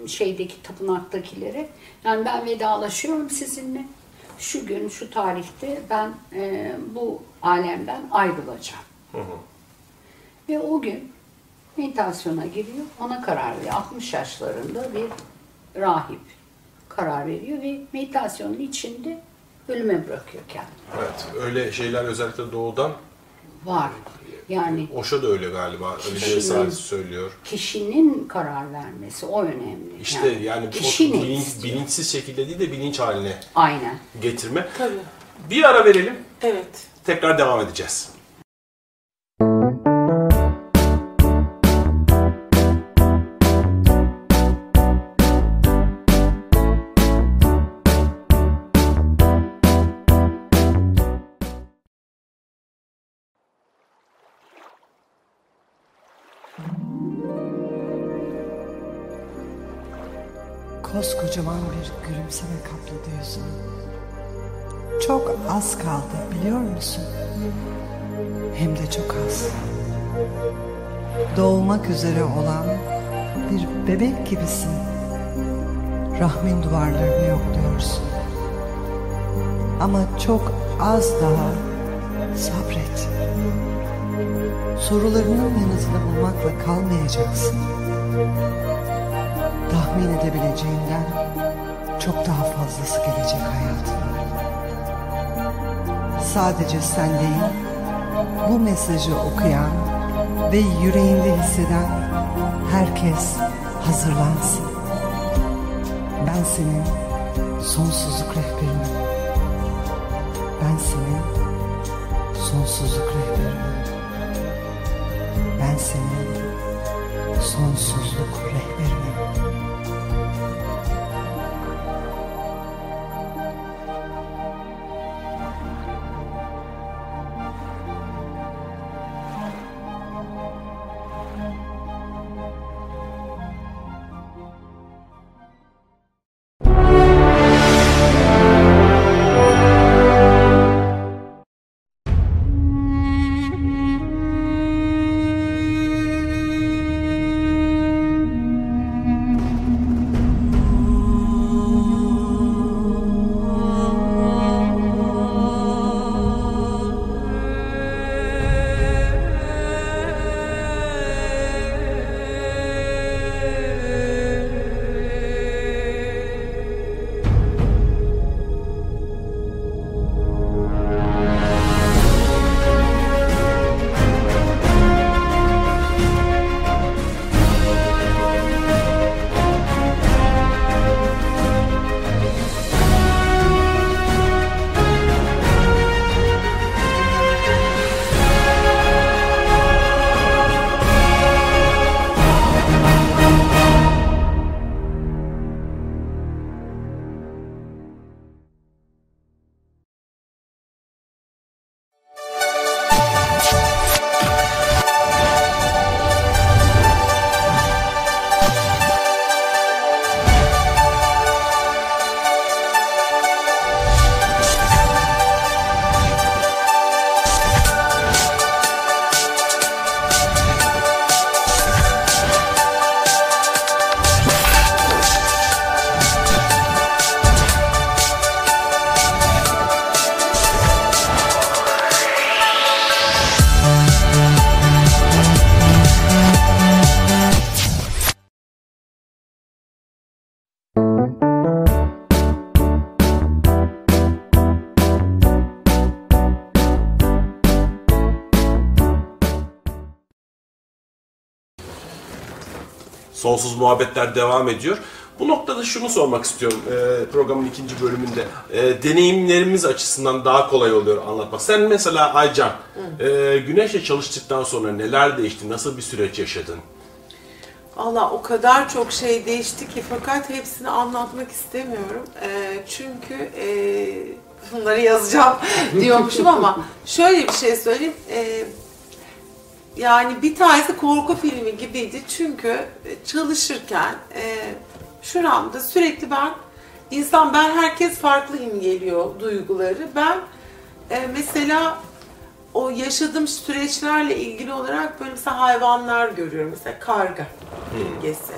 şeydeki tapınaktakilere yani ben vedalaşıyorum sizinle. Şu gün şu tarihte ben e, bu alemden ayrılacağım. Ve o gün meditasyona giriyor. Ona karar veriyor. 60 yaşlarında bir rahip karar veriyor ve meditasyonun içinde ölüme bırakıyor kendini. Evet, öyle şeyler özellikle doğudan Var. Yani Oşa da öyle galiba. Öyle Kişinin- cesaret söylüyor. kişinin karar vermesi o önemli. İşte yani, ne bilinç, istiyor? bilinçsiz şekilde değil de bilinç haline Aynen. getirme. Tabii. Bir ara verelim. Evet. Tekrar devam edeceğiz. Koskocaman bir gülümseme kapladı yüzünü. Çok az kaldı biliyor musun? Hem de çok az. Doğmak üzere olan bir bebek gibisin. Rahmin duvarlarını yokluyorsun. Ama çok az daha sabret. Sorularının yanıtını bulmakla kalmayacaksın tahmin edebileceğinden çok daha fazlası gelecek hayatına. Sadece sen değil, bu mesajı okuyan ve yüreğinde hisseden herkes hazırlansın. Ben senin sonsuzluk rehberinim. Ben senin sonsuzluk rehberinim. Ben senin sonsuzluk rehberinim. Sonsuz muhabbetler devam ediyor. Bu noktada şunu sormak istiyorum e, programın ikinci bölümünde. E, deneyimlerimiz açısından daha kolay oluyor anlatmak. Sen mesela Aycan, e, Güneş'le çalıştıktan sonra neler değişti? Nasıl bir süreç yaşadın? Allah o kadar çok şey değişti ki fakat hepsini anlatmak istemiyorum. Ee, çünkü e, bunları yazacağım <laughs> diyormuşum ama şöyle bir şey söyleyeyim. Ee, yani bir tanesi korku filmi gibiydi çünkü çalışırken e, şuramda sürekli ben insan ben herkes farklı imgeliyor duyguları. Ben e, mesela o yaşadığım süreçlerle ilgili olarak böyle mesela hayvanlar görüyorum. Mesela karga imgesi.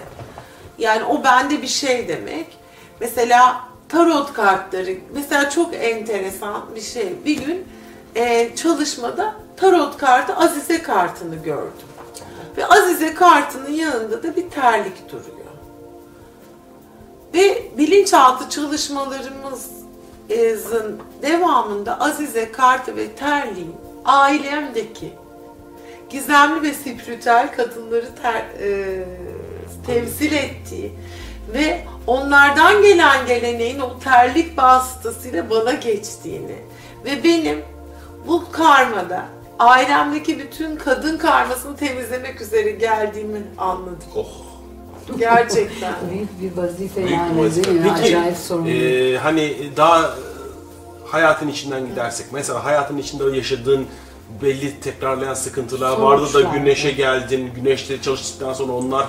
Yani o bende bir şey demek. Mesela tarot kartları. Mesela çok enteresan bir şey. Bir gün e, çalışmada tarot kartı Azize kartını gördüm. Ve Azize kartının yanında da bir terlik duruyor. Ve bilinçaltı çalışmalarımızın devamında Azize kartı ve terliğin ailemdeki gizemli ve spiritüel kadınları ter- e, temsil ettiği ve onlardan gelen geleneğin o terlik vasıtasıyla bana geçtiğini ve benim bu karmada ailemdeki bütün kadın karmasını temizlemek üzere geldiğimi anladım. Oh. Gerçekten. <laughs> Büyük bir vazife Büyük yani vazife. değil mi? Peki, Acayip sorumluluk. e, hani daha hayatın içinden gidersek, mesela hayatın içinde yaşadığın belli tekrarlayan sıkıntılar vardı da Sonuçlar, güneşe geldin, güneşte çalıştıktan sonra onlar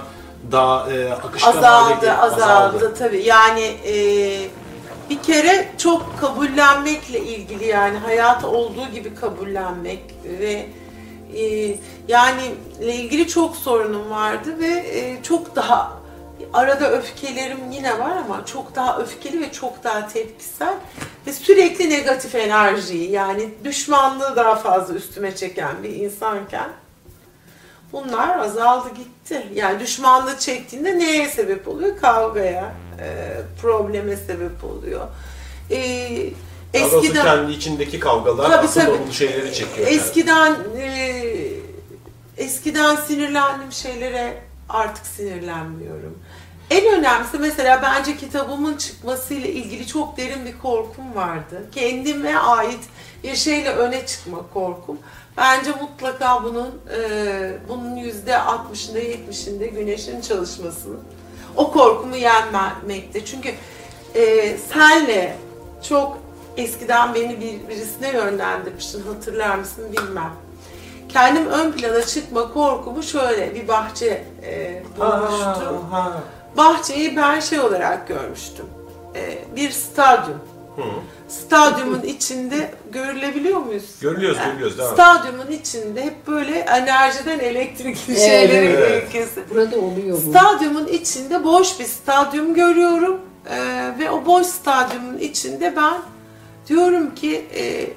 daha e, akışkan hale azaldı, geldi, azaldı tabii. Yani e, bir kere çok kabullenmekle ilgili yani hayat olduğu gibi kabullenmek ve e, yani ile ilgili çok sorunum vardı ve e, çok daha arada öfkelerim yine var ama çok daha öfkeli ve çok daha tepkisel ve sürekli negatif enerjiyi yani düşmanlığı daha fazla üstüme çeken bir insanken bunlar azaldı gitti. Yani düşmanlığı çektiğinde neye sebep oluyor? Kavgaya, e, probleme sebep oluyor. E, eskiden kendi içindeki kavgalar Tabii, aslında tabii. şeyleri çekiyor. yani. eskiden e, eskiden sinirlendiğim şeylere artık sinirlenmiyorum. En önemlisi mesela bence kitabımın çıkmasıyla ilgili çok derin bir korkum vardı. Kendime ait bir şeyle öne çıkma korkum. Bence mutlaka bunun e, bunun yüzde 60'ında 70'inde güneşin çalışmasını o korkumu yenmekte. Çünkü e, senle çok eskiden beni bir, birisine yönlendirmiştin hatırlar mısın bilmem. Kendim ön plana çıkma korkumu şöyle bir bahçe e, bulmuştum. Bahçeyi ben şey olarak görmüştüm. E, bir stadyum. Stadyumun içinde görülebiliyor muyuz? Görülüyoruz, Yani görülüyoruz. Devam. Stadyumun içinde hep böyle enerjiden elektrikli <laughs> Evet, şeyleri evet. kesin. Burada oluyor bu. Stadyumun içinde boş bir stadyum görüyorum Ee, ve o boş stadyumun içinde ben diyorum ki e,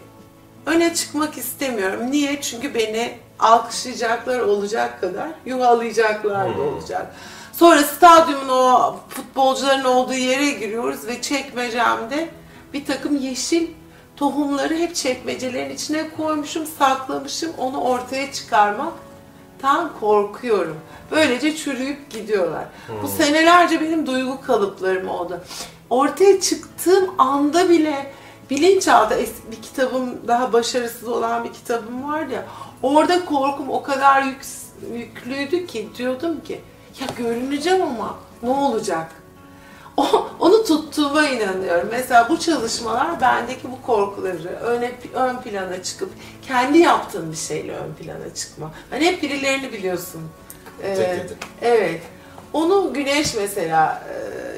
öne çıkmak istemiyorum. Niye? Çünkü beni alkışlayacaklar olacak kadar yuvalayacaklar da olacak. Sonra stadyumun o futbolcuların olduğu yere giriyoruz ve çekmecemde bir takım yeşil tohumları hep çekmecelerin içine koymuşum, saklamışım. Onu ortaya çıkarmak tam korkuyorum. Böylece çürüyüp gidiyorlar. Bu senelerce benim duygu kalıplarım oldu. Ortaya çıktığım anda bile bilinçaltı bir kitabım daha başarısız olan bir kitabım var ya orada korkum o kadar yük, yüklüydü ki diyordum ki ya görüneceğim ama ne olacak? O- onu tuttuğuma inanıyorum. Mesela bu çalışmalar bendeki bu korkuları öne, ön plana çıkıp kendi yaptığın bir şeyle ön plana çıkma. Hani hep birilerini biliyorsun. Ee, evet. Onu Güneş mesela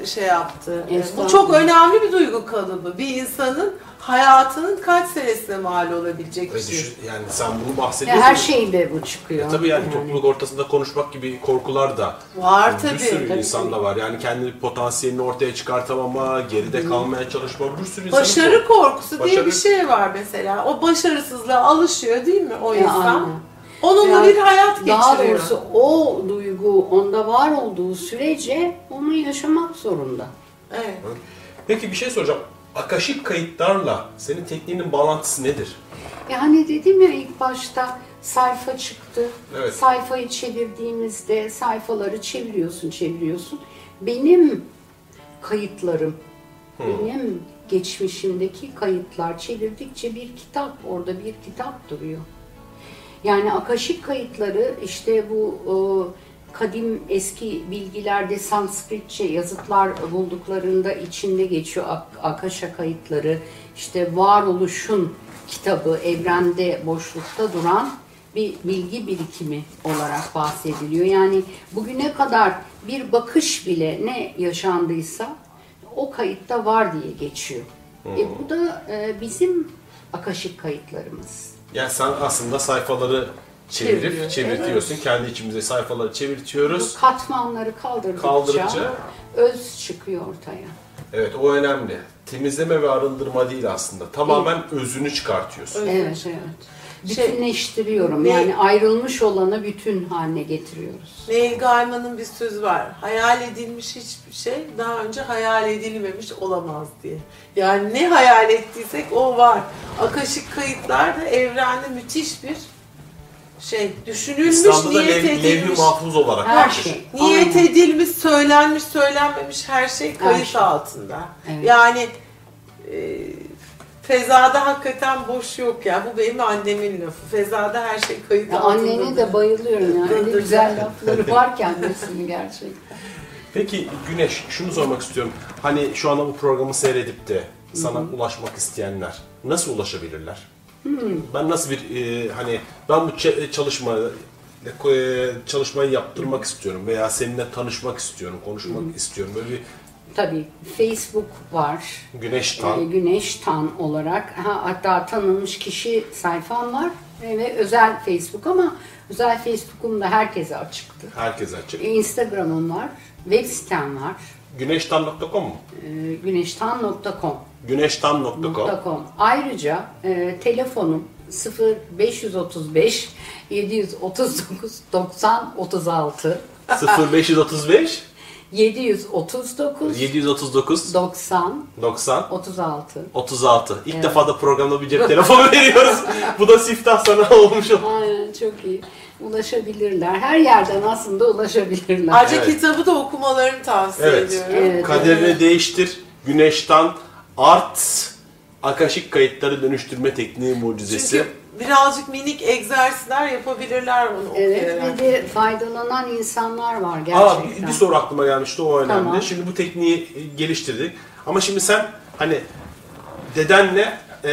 e, şey yaptı. E, Bu çok önemli bir duygu kalıbı. Bir insanın hayatının kaç senesine mal olabilecek bir şey. yani sen bunu Ya bahsediyorsun. her şeyde bu çıkıyor. E tabii yani, topluluk ortasında konuşmak gibi korkular da Var bir tabii. sürü tabii. insanda var. Yani kendi potansiyelini ortaya çıkartamama, geride kalmaya çalışma bir sürü insanın Başarı korkusu diye Başarı- bir şey var mesela. O başarısızlığa alışıyor değil mi o Ya, insan? aynen. Onunla Yani bir hayat geçiriyor. Daha doğrusu o duygu onda var olduğu sürece onu yaşamak zorunda. Evet. Peki bir şey soracağım. Akaşik kayıtlarla senin tekniğinin bağlantısı nedir? Yani dedim ya ilk başta sayfa çıktı. Evet. Sayfayı çevirdiğimizde sayfaları çeviriyorsun, çeviriyorsun. Benim kayıtlarım, benim geçmişimdeki kayıtlar çevirdikçe bir kitap, orada bir kitap duruyor. Yani akaşik kayıtları işte bu e, kadim eski bilgilerde Sanskritçe yazıtlar bulduklarında içinde geçiyor Ak- Akasha kayıtları. işte varoluşun kitabı evrende boşlukta duran bir bilgi birikimi olarak bahsediliyor. Yani bugüne kadar bir bakış bile ne yaşandıysa o kayıtta var diye geçiyor. E, bu da e, bizim akaşik kayıtlarımız. Yani sen aslında sayfaları çevirip çevirtiyorsun. Kendi içimize sayfaları çevirtiyoruz. Bu katmanları kaldırdıkça, Kaldırınca- öz çıkıyor ortaya. Evet o önemli. Temizleme ve arındırma değil aslında. Tamamen özünü çıkartıyorsun. Evet, evet. Şey- Bütünleştiriyorum. Ne- Yani ayrılmış olanı bütün haline getiriyoruz. Neil Gaiman'ın bir sözü var. Hayal edilmiş hiçbir şey daha önce hayal edilmemiş olamaz diye. Yani ne hayal ettiysek o var. Akaşik kayıtlar da evrende müthiş bir şey. Düşünülmüş, İslam'da da niyet lev, levh-i edilmiş. mahfuz olarak Her vardır. şey. Niyet Aynen. edilmiş, söylenmiş, söylenmemiş her şey kayıt şey. altında. Evet. Yani e, fezada hakikaten boş yok ya. Bu benim annemin lafı. Fezada her şey kayıt Ya altında. annene de bayılıyorum yani. Öyle güzel lafları var kendisinin gerçekten. Peki Güneş şunu sormak istiyorum. Hani şu anda bu programı seyredip de sana ulaşmak isteyenler nasıl ulaşabilirler? Ben nasıl bir e, hani ben bu çalışma e, çalışmayı yaptırmak istiyorum veya seninle tanışmak istiyorum, konuşmak istiyorum. Böyle bir Tabii Facebook var. Güneş Ee, tan. Güneş Tan olarak ha, hatta tanınmış kişi sayfam var e, ve özel Facebook ama özel Facebook'um da herkese açıktı. Herkese açık. E, Instagram'ım var, web sitem var, Güneştan.com mu? e, güneştan.com. Güneştan.com. .com. Ayrıca e, telefonum 0535 739 90 36 0535 739 739 90 90 36 36. İlk Evet. defa da programda bir cep telefonu <laughs> veriyoruz. Bu da siftah sana <laughs> olmuş oldu. Aynen çok iyi. Ulaşabilirler. Her yerden aslında ulaşabilirler. Ayrıca Evet. kitabı da okumalarını tavsiye Evet. ediyorum. Evet. Kaderini değiştir. Güneşten art Akaşik kayıtları dönüştürme tekniği mucizesi. Çünkü birazcık minik egzersizler yapabilirler onu Evet okuyarak. ve de faydalanan insanlar var Aa, gerçekten. bir, bir soru aklıma gelmişti o önemli. Tamam. Şimdi bu tekniği geliştirdik. Ama şimdi sen hani dedenle e,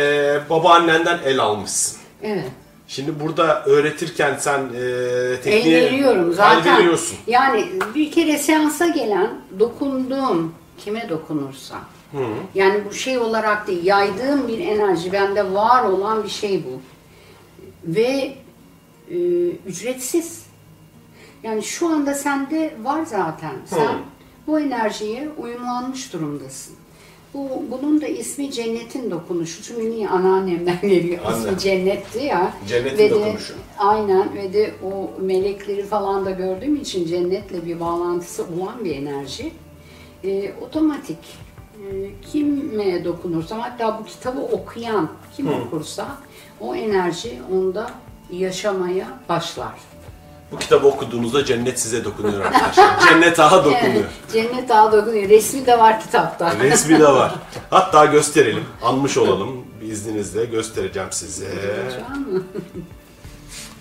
babaannenden el almışsın. Evet. Şimdi burada öğretirken sen e, El tekniği veriyorum el zaten. veriyorsun. Yani bir kere seansa gelen dokunduğum kime Yani bu şey olarak değil, yaydığım bir enerji, bende var olan bir şey bu. Ve e, ücretsiz. Yani şu anda sende var zaten. Sen bu enerjiye uyumlanmış durumdasın. Bu, bunun da ismi cennetin dokunuşu. Çünkü niye anneannemden geliyor. Anne. İsmi cennetti ya. Cennetin Ve de- dokunuşu. Aynen ve de o melekleri falan da gördüğüm için cennetle bir bağlantısı olan bir enerji. Ee, otomatik e, kime dokunursam hatta bu kitabı okuyan kim okursa o enerji onda yaşamaya başlar. Bu kitabı okuduğunuzda cennet size dokunuyor arkadaşlar. <laughs> cennet ağa dokunuyor. Evet, cennet ağa dokunuyor. Resmi de var kitapta. Resmi de var. <laughs> Hatta gösterelim. Anmış olalım. Bir izninizle göstereceğim size. <laughs>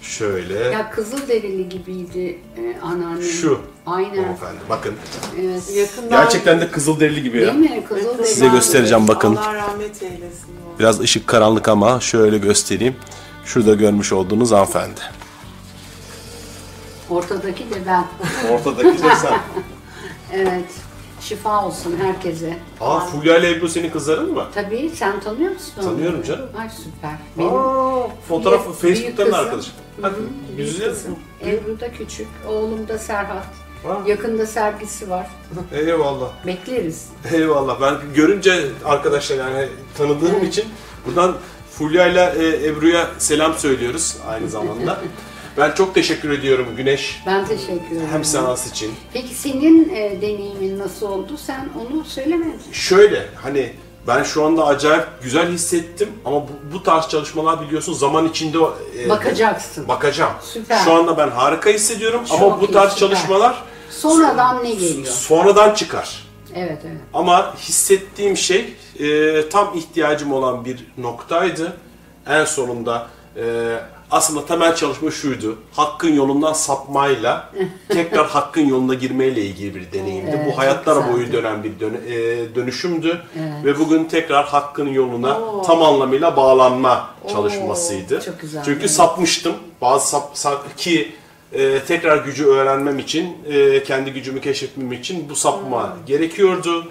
Şöyle. Ya Kızılderili gibiydi e, anneannem. Şu. Aynen. Hanımefendi bakın. Evet. Yakından Gerçekten de kızılderili gibi ya. Değil mi? Kızılderili. Size göstereceğim bakın. Allah rahmet eylesin. Biraz ışık karanlık ama şöyle göstereyim. Şurada görmüş olduğunuz hanımefendi. Ortadaki de ben. Ortadaki de sen. <laughs> Evet. Şifa olsun herkese. Aa Fulya ile Ebru senin kızların mı? Tabii sen tanıyor musun onu? Tanıyorum canım. Ay süper. Benim Aa, fotoğrafı büyük- Facebook'tan büyük arkadaşım. Kızım. Ebru da küçük. Oğlum da Serhat. Ha. Yakında sergisi var. <laughs> Eyvallah. Bekleriz. Eyvallah. Ben görünce arkadaşlar yani tanıdığım için buradan Fulya ile Ebru'ya selam söylüyoruz aynı zamanda. <laughs> ben çok teşekkür ediyorum Güneş. Ben teşekkür ederim. Hem seans için. Peki senin e, deneyimin nasıl oldu? Sen onu söylemedin. Şöyle hani Ben şu anda acayip güzel hissettim ama bu, bu tarz çalışmalar biliyorsun zaman içinde e, Bakacaksın. bakacağım. Süper. Şu anda ben harika hissediyorum Çok ama bu iyi, tarz süper. çalışmalar Sonradan ne geliyor? sonradan çıkar. Evet evet. Ama hissettiğim şey e, tam ihtiyacım olan bir noktaydı. En sonunda e, aslında temel çalışma şuydu. Hakkın yolundan sapmayla <laughs> tekrar hakkın yoluna girmeyle ilgili bir deneyimdi. Evet, Bu hayatlar boyu dönen bir dön- e, dönüşümdü. Evet. Ve bugün tekrar hakkın yoluna Oo. tam anlamıyla bağlanma çalışmasıydı. çok güzel, Çünkü evet. sapmıştım. Bazı sap, sap- ki e, tekrar gücü öğrenmem için, e, kendi gücümü keşfetmem için bu sapma gerekiyordu.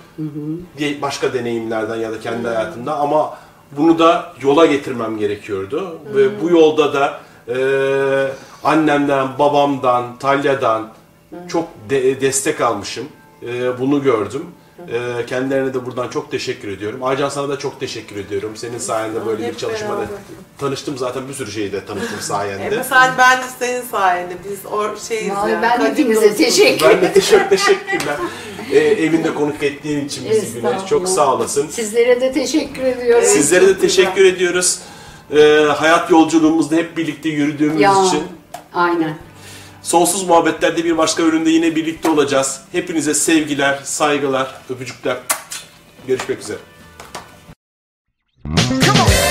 Diye başka deneyimlerden ya da kendi hayatımda ama bunu da yola getirmem gerekiyordu. Ve bu yolda da e, annemden, babamdan, Talya'dan çok de- destek almışım. E, bunu gördüm. E, kendilerine de buradan çok teşekkür ediyorum. Aycan sana da çok teşekkür ediyorum. Senin sayende böyle bir çalışmada tanıştım zaten bir sürü şeyde tanıştım sayende. <laughs> E, sen ben de senin sayende biz o şeyiz Vallahi yani. ben kadim hepinize dostuz. teşekkür Ben de teşekkür teşekkürler. Ee, evinde konuk ettiğin için bizi Güneş. Çok sağ olasın. Sizlere de teşekkür ediyorum. Sizlere de teşekkür ediyoruz. Ee, hayat yolculuğumuzda hep birlikte yürüdüğümüz Ya, için. Aynen. Sonsuz muhabbetlerde bir başka bölümde yine birlikte olacağız. Hepinize sevgiler, saygılar, öpücükler. Görüşmek üzere. Come on.